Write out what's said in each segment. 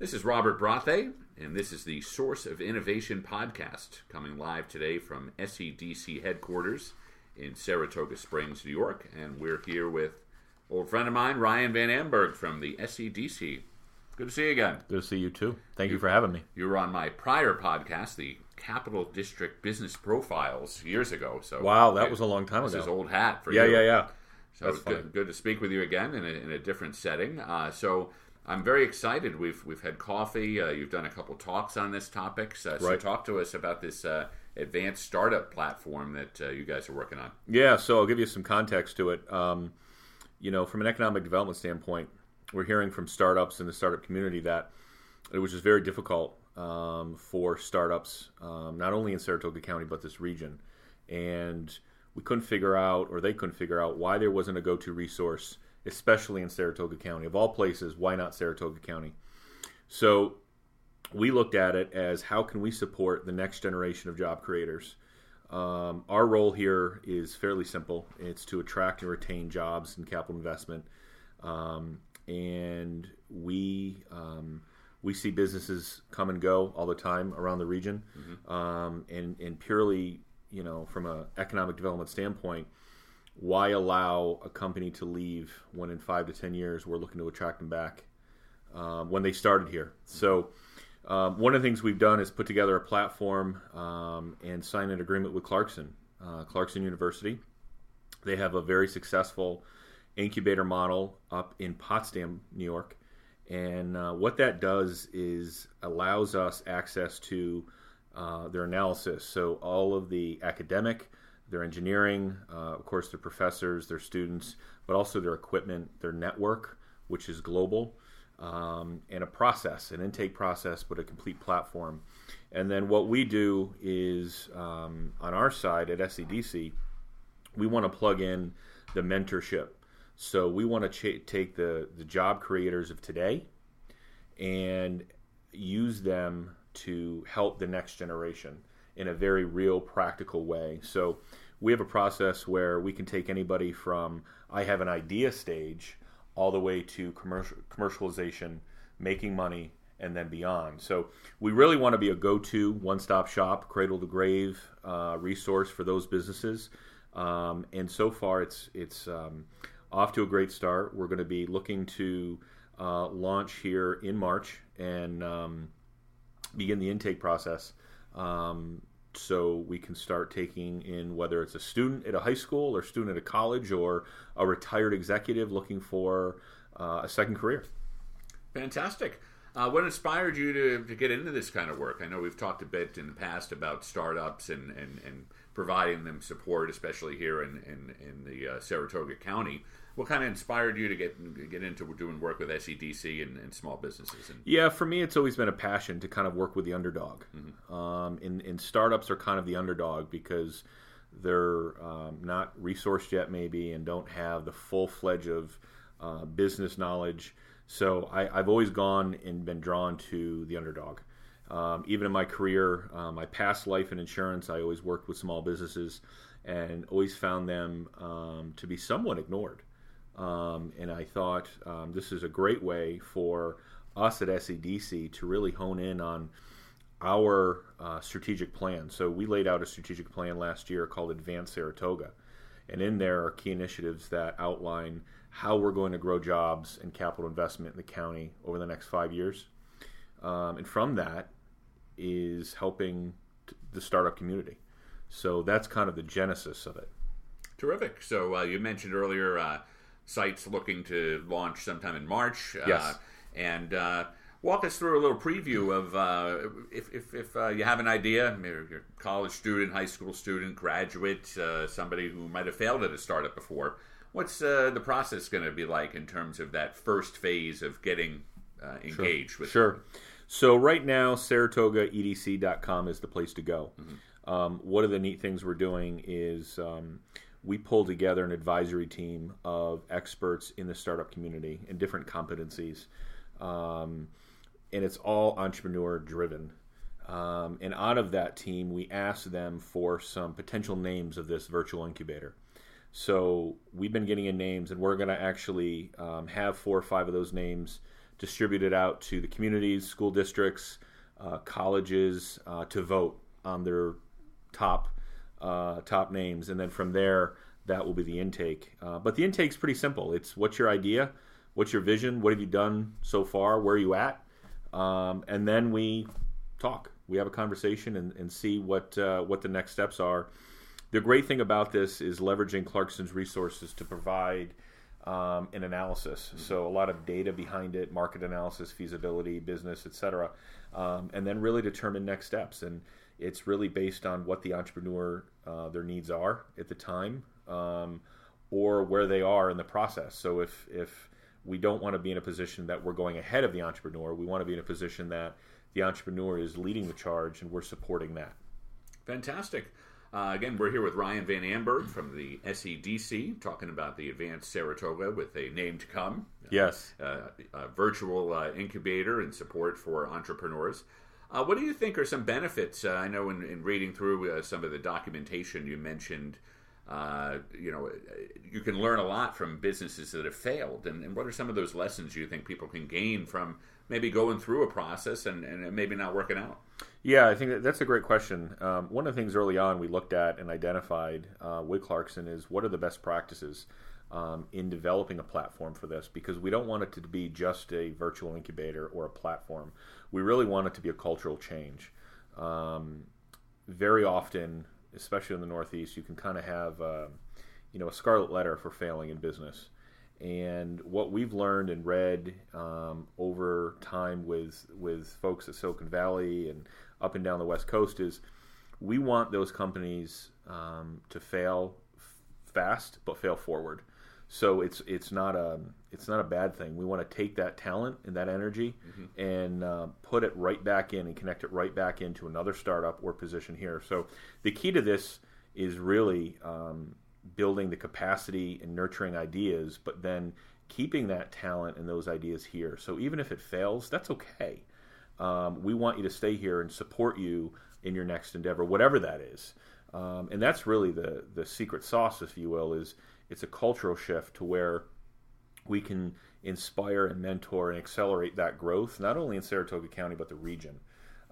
This is Robert Braathe, and this is the Source of Innovation podcast, coming live today from SEDC headquarters in Saratoga Springs, New York. And we're here with old friend of mine, Ryan Van Amburgh from the SEDC. Good to see you again. Good to see you too. Thank you, for having me. You were on my prior podcast, the Capital District Business Profiles, years ago. So Wow, that was a long time this ago. is old hat for yeah, you. yeah, yeah. yeah. So good, good to speak with you again in a, in a different setting. Uh, so I'm very excited. We've we've had coffee. Uh, you've done a couple talks on this topic. So, so talk to us about this uh, advanced startup platform that uh, you guys are working on. Yeah, so I'll give you some context to it. Um, you know, from an economic development standpoint, we're hearing from startups in the startup community that it was just very difficult um, for startups, um, not only in Saratoga County but this region, and we couldn't figure out, or they couldn't figure out, why there wasn't a go-to resource, especially in Saratoga County. Of all places, why not Saratoga County? So we looked at it as how can we support the next generation of job creators. Um, our role here is fairly simple. It's to attract and retain jobs and capital investment, um, and we um, we see businesses come and go all the time around the region, um, and and purely you know from an economic development standpoint, why allow a company to leave when in five to ten years we're looking to attract them back um, when they started here? So. Um, one of the things we've done is put together a platform um, and sign an agreement with Clarkson, uh, Clarkson University. They have a very successful incubator model up in Potsdam, New York. And uh, what that does is allows us access to uh, their analysis. So, all of the academic, their engineering, uh, of course, their professors, their students, but also their equipment, their network, which is global um, and a process, an intake process, but a complete platform. And then what we do is um, on our side at SEDC, we want to plug in the mentorship. So we want to ch- take the, the job creators of today and use them to help the next generation in a very real, practical way. So we have a process where we can take anybody from I have an idea stage all the way to commercial commercialization, making money, and then beyond. So we really want to be a go-to one-stop shop, cradle to grave uh, resource for those businesses. Um, and so far, it's it's um, off to a great start. We're going to be looking to uh, launch here in March and um, begin the intake process. Um, so we can start taking in whether it's a student at a high school or student at a college or a retired executive looking for uh, a second career. Fantastic. Uh, what inspired you to, to get into this kind of work? I know we've talked a bit in the past about startups and, and, and providing them support, especially here in, in, in the uh, Saratoga County. What kind of inspired you to get get into doing work with SEDC and, and small businesses? And, Yeah, for me, it's always been a passion to kind of work with the underdog. Um, and, and startups are kind of the underdog because they're um, not resourced yet, maybe, and don't have the full fledged of uh, business knowledge. So I, I've always gone and been drawn to the underdog. Um, even in my career, uh, my past life in insurance, I always worked with small businesses and always found them um, to be somewhat ignored. Um, and I thought um, this is a great way for us at SEDC to really hone in on our uh, strategic plan. So we laid out a strategic plan last year called Advance Saratoga, and in there are key initiatives that outline how we're going to grow jobs and capital investment in the county over the next five years. Um, and from that is helping t- the startup community. So that's kind of the genesis of it. Terrific. So uh, you mentioned earlier uh, sites looking to launch sometime in March. Uh, Yes. And uh, walk us through a little preview of uh, if, if, if uh, you have an idea, maybe you're a college student, high school student, graduate, uh, somebody who might have failed at a startup before. What's uh, the process going to be like in terms of that first phase of getting uh, engaged with? Sure. So right now, SaratogaEDC.com is the place to go. Um, one of the neat things we're doing is um, we pull together an advisory team of experts in the startup community in different competencies, um, and it's all entrepreneur driven. Um, and out of that team, we ask them for some potential names of this virtual incubator. So we've been getting in names, and we're going to actually um, have four or five of those names distributed out to the communities, school districts, uh, colleges uh, to vote on their top uh, top names, and then from there, that will be the intake. Uh, but the intake's pretty simple. It's what's your idea, what's your vision, what have you done so far, where are you at, um, and then we talk. We have a conversation and, and see what uh, what the next steps are. The great thing about this is leveraging Clarkson's resources to provide um, an analysis. Mm-hmm. So a lot of data behind it, market analysis, feasibility, business, etc., um, and then really determine next steps. And it's really based on what the entrepreneur uh, their needs are at the time, um, or where they are in the process. So if if we don't want to be in a position that we're going ahead of the entrepreneur, we want to be in a position that the entrepreneur is leading the charge and we're supporting that. Fantastic. Uh, again, we're here with Ryan Van Amburgh from the SEDC, talking about the Advance Saratoga with a name to come. Yes. Uh, a virtual uh, incubator and support for entrepreneurs. Uh, what do you think are some benefits? Uh, I know in, in reading through uh, some of the documentation you mentioned, uh, you know, you can learn a lot from businesses that have failed. And, and, what are some of those lessons you think people can gain from maybe going through a process and, and maybe not working out? Yeah, I think that that's a great question. Um, one of the things early on we looked at and identified uh, with Clarkson is what are the best practices um, in developing a platform for this because we don't want it to be just a virtual incubator or a platform. We really want it to be a cultural change. Um, very often, especially in the Northeast, you can kind of have uh, you know a scarlet letter for failing in business. And what we've learned and read um, over time with with folks at Silicon Valley and up and down the West Coast is we want those companies um, to fail fast but fail forward. So it's it's not a it's not a bad thing. We want to take that talent and that energy mm-hmm. and uh, put it right back in and connect it right back into another startup or position here. So the key to this is really um, building the capacity and nurturing ideas, but then keeping that talent and those ideas here. So even if it fails, that's okay. Um, we want you to stay here and support you in your next endeavor, whatever that is. Um, and that's really the the secret sauce, if you will, is it's a cultural shift to where we can inspire and mentor and accelerate that growth, not only in Saratoga County but the region.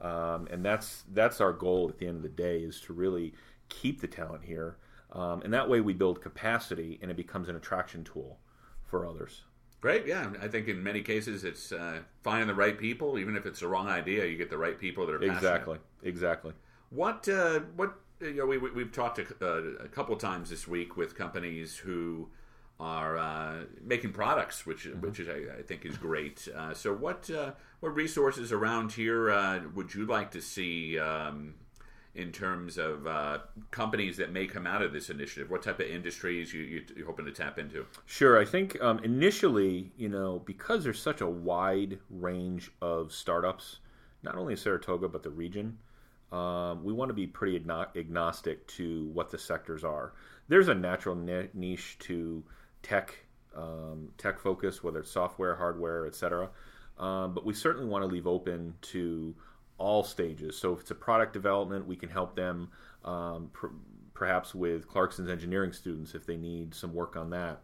Um, and that's that's our goal at the end of the day is to really keep the talent here, um, and that way we build capacity and it becomes an attraction tool for others. Great, yeah. I think in many cases it's uh, finding the right people, even if it's the wrong idea, you get the right people that are passionate. exactly, exactly. What uh, what you know, we, we have talked a, uh, a couple times this week with companies who are uh, making products, which mm-hmm. which is I, I, think is great. Uh, so, what uh, what resources around here uh, would you like to see um, in terms of uh, companies that may come out of this initiative? What type of industries you, you are hoping to tap into? Sure, I think um, initially, you know, because there's such a wide range of startups, not only in Saratoga but the region um, we want to be pretty agnostic to what the sectors are. There's a natural niche to tech, um, tech focus, whether it's software, hardware, etc. Um, but we certainly want to leave open to all stages. So if it's a product development, we can help them um, pr- perhaps with Clarkson's engineering students if they need some work on that,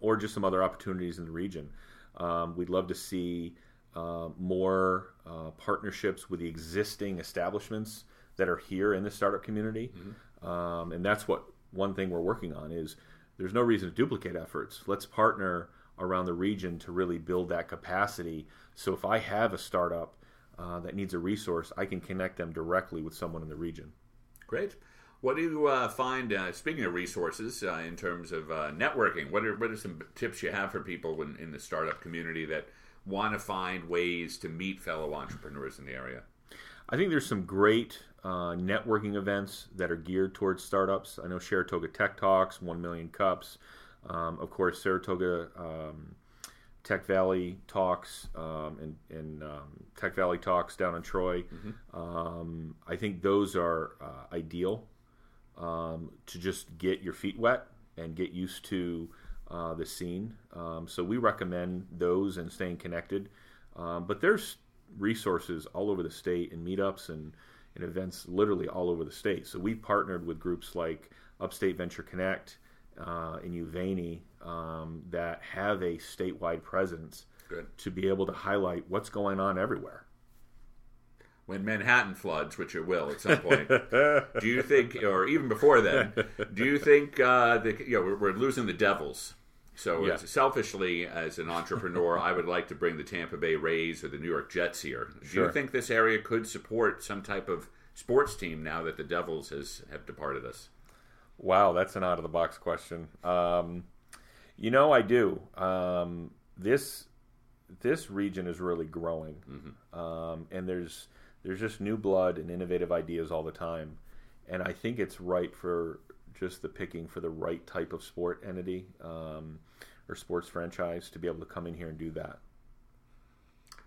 or just some other opportunities in the region. Um, we'd love to see uh, more uh, partnerships with the existing establishments that are here in the startup community, mm-hmm. um, and that's what one thing we're working on is there's no reason to duplicate efforts. Let's partner around the region to really build that capacity. So if I have a startup uh, that needs a resource, I can connect them directly with someone in the region. Great. What do you uh, find, uh, speaking of resources, uh, in terms of uh, networking? What are, what are some tips you have for people in, in the startup community that want to find ways to meet fellow entrepreneurs in the area? I think there's some great uh, networking events that are geared towards startups. I know Saratoga Tech Talks, 1 Million Cups. Um, of course, Saratoga um, Tech Valley Talks um, and, and um, Tech Valley Talks down in Troy. Mm-hmm. Um, I think those are uh, ideal um, to just get your feet wet and get used to uh, the scene. Um, so we recommend those and staying connected. Um, but there's resources all over the state and meetups and, and events literally all over the state. So we've partnered with groups like Upstate Venture Connect uh, in Uvaney um, that have a statewide presence Good. to be able to highlight what's going on everywhere. When Manhattan floods, which it will at some point, do you think, or even before then, do you think uh, the, you know we're, we're losing the Devils? So Yeah. selfishly, as an entrepreneur, I would like to bring the Tampa Bay Rays or the New York Jets here. Do you think this area could support some type of sports team now that the Devils has have departed us? Wow, that's an out of the box question. Um, you know, I do. Um, this this region is really growing, um, and there's there's just new blood and innovative ideas all the time, and I think it's right for just the picking for the right type of sport entity um, or sports franchise to be able to come in here and do that.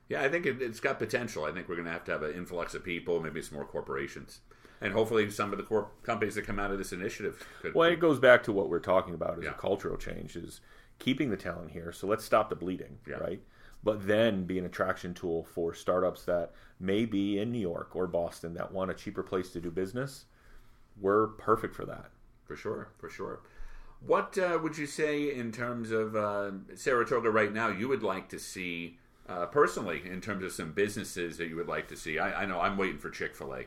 Yeah, I think it, it's got potential. I think we're going to have to have an influx of people, maybe some more corporations, and hopefully some of the core companies that come out of this initiative. Could, Well, it goes back to what we're talking about as Yeah. a cultural change is keeping the talent here. So let's stop the bleeding, Yeah. right? But then be an attraction tool for startups that may be in New York or Boston that want a cheaper place to do business. We're perfect for that. for sure, for sure. What uh, would you say in terms of uh, Saratoga right now? You would like to see uh, personally in terms of some businesses that you would like to see. I, I know I'm waiting for Chick Fil A.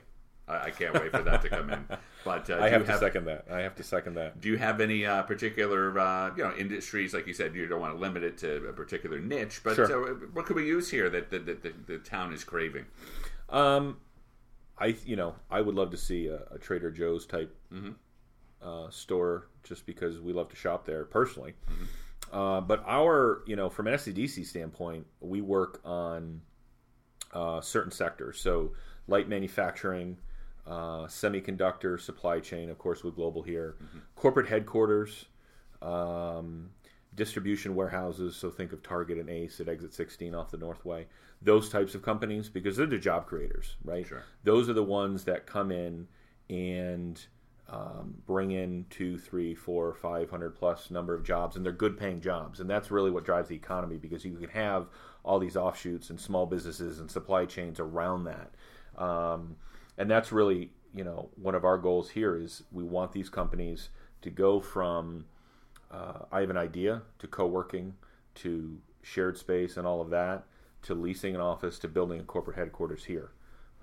I, I can't wait for that to come in. But uh, I have to second that. I have to second that. Do you have any uh, particular, uh, you know, industries? Like you said, you don't want to limit it to a particular niche. But Sure. uh, what could we use here that the, the, the, town is craving? Um, I you know I would love to see a, a Trader Joe's type uh, store just because we love to shop there personally. Uh, but our you know from an SEDC standpoint, we work on uh, certain sectors. So light manufacturing, uh, semiconductor supply chain, of course, with Global here, corporate headquarters. Um, distribution warehouses, so think of Target and Ace at exit 16 off the Northway. Those types of companies, because they're the job creators, right? Sure. Those are the ones that come in and um, bring in two, three, four, five hundred plus number of jobs, and they're good paying jobs, and that's really what drives the economy because you can have all these offshoots and small businesses and supply chains around that, um, and that's really you know one of our goals here is we want these companies to go from uh, I have an idea to co-working to shared space and all of that to leasing an office to building a corporate headquarters here,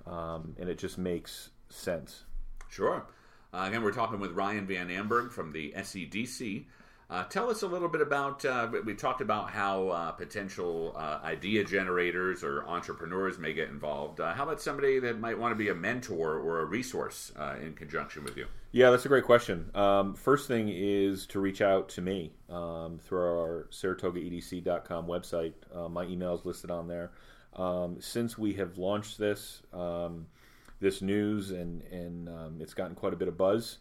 um, and it just makes sense. Sure. Uh, again, we're talking with Ryan Van Amburgh from the SEDC. Uh, tell us a little bit about. Uh, we- talked about how uh, potential uh, idea generators or entrepreneurs may get involved. Uh, how about somebody that might want to be a mentor or a resource uh, in conjunction with you? Yeah, that's a great question. Um, first thing is to reach out to me um, through our SaratogaEDC.com website. Uh, my email is listed on there. Um, since we have launched this, um, this news, and and um, it's gotten quite a bit of buzz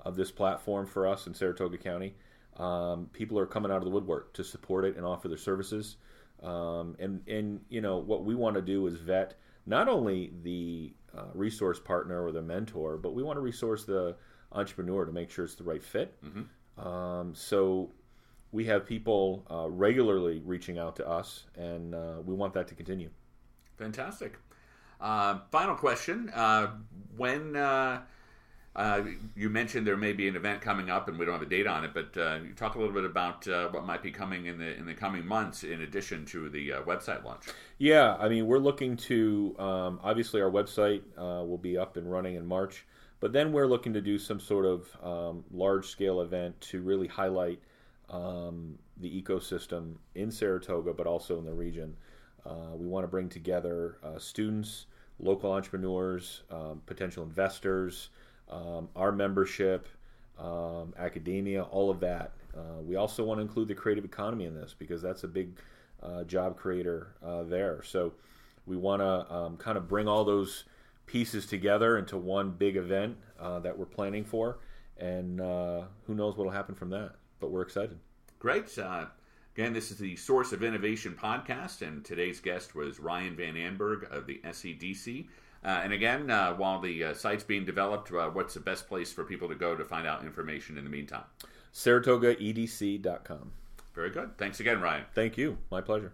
of this platform for us in Saratoga County. Um, people are coming out of the woodwork to support it and offer their services. Um, and and you know what we want to do is vet not only the uh, resource partner or the mentor, but we want to resource the entrepreneur to make sure it's the right fit. Um, so we have people uh, regularly reaching out to us, and uh, we want that to continue. Fantastic. Uh, final question: uh, When uh, you mentioned there may be an event coming up, and we don't have a date on it, but uh, you talk a little bit about uh, what might be coming in the in the coming months, in addition to the uh, website launch. Yeah, I mean, we're looking to um, obviously our website uh, will be up and running in March, but then we're looking to do some sort of um, large scale event to really highlight um, the ecosystem in Saratoga, but also in the region. Uh, we want to bring together students, local entrepreneurs, um, potential investors, um, our membership, um, academia, all of that. Uh, we also want to include the creative economy in this because that's a big uh, job creator uh, there. So we want to um, kind of bring all those pieces together into one big event uh, that we're planning for, and uh, who knows what will happen from that. But we're excited. Great. Uh, again, this is the Source of Innovation podcast, and today's guest was Ryan Van Amburgh of the SEDC. Uh, and again, uh, while the uh, site's being developed, uh, what's the best place for people to go to find out information in the meantime? SaratogaEDC.com. Very good. Thanks again, Ryan. Thank you. My pleasure.